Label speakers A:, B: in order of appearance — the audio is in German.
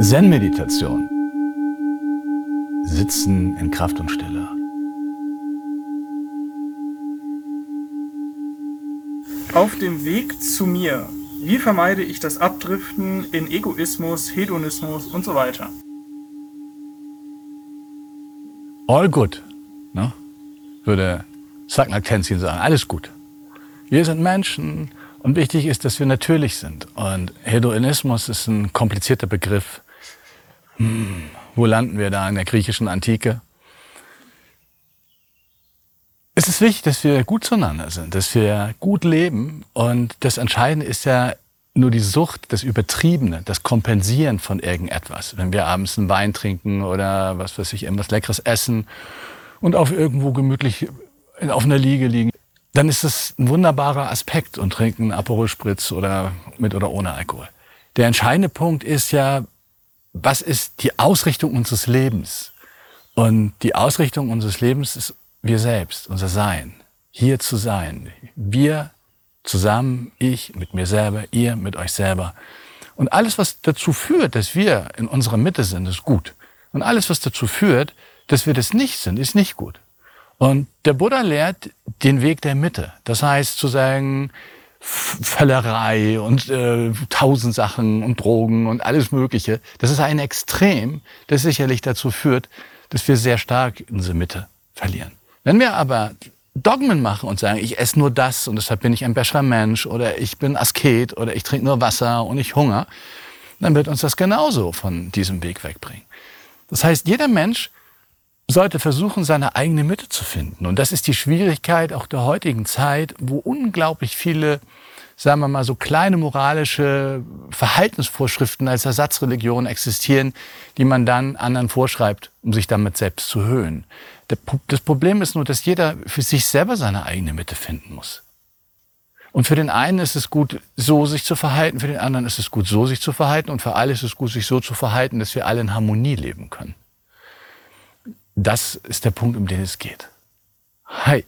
A: Zen-Meditation. Sitzen in Kraft und Stille.
B: Auf dem Weg zu mir. Wie vermeide ich das Abdriften in Egoismus, Hedonismus und so weiter?
A: All good, ne? würde Sagnar Tenzin sagen. Alles gut. Wir sind Menschen und wichtig ist, dass wir natürlich sind. Und Hedonismus ist ein komplizierter Begriff. Hm, wo landen wir da in der griechischen Antike? Es ist wichtig, dass wir gut zueinander sind, dass wir gut leben. Und das Entscheidende ist ja nur die Sucht, das Übertriebene, das Kompensieren von irgendetwas. Wenn wir abends einen Wein trinken oder was weiß ich, irgendwas Leckeres essen und auf irgendwo gemütlich auf einer Liege liegen, dann ist es ein wunderbarer Aspekt und trinken Aperol Spritz oder mit oder ohne Alkohol. Der entscheidende Punkt ist ja, was ist die Ausrichtung unseres Lebens? Und die Ausrichtung unseres Lebens ist wir selbst, unser Sein, hier zu sein. Wir zusammen, ich mit mir selber, ihr mit euch selber. Und alles, was dazu führt, dass wir in unserer Mitte sind, ist gut. Und alles, was dazu führt, dass wir das nicht sind, ist nicht gut. Und der Buddha lehrt den Weg der Mitte. Das heißt zu sagen, Völlerei und äh, tausend Sachen und Drogen und alles Mögliche. Das ist ein Extrem, das sicherlich dazu führt, dass wir sehr stark unsere Mitte verlieren. Wenn wir aber Dogmen machen und sagen, ich esse nur das und deshalb bin ich ein besserer Mensch oder ich bin Asket oder ich trinke nur Wasser und ich Hunger, dann wird uns das genauso von diesem Weg wegbringen. Das heißt, jeder Mensch sollte versuchen, seine eigene Mitte zu finden. Und das ist die Schwierigkeit auch der heutigen Zeit, wo unglaublich viele, sagen wir mal, so kleine moralische Verhaltensvorschriften als Ersatzreligion existieren, die man dann anderen vorschreibt, um sich damit selbst zu höhen. Das Problem ist nur, dass jeder für sich selber seine eigene Mitte finden muss. Und für den einen ist es gut, so sich zu verhalten, für den anderen ist es gut, so sich zu verhalten und für alle ist es gut, sich so zu verhalten, dass wir alle in Harmonie leben können. Das ist der Punkt, um den es geht. Hi.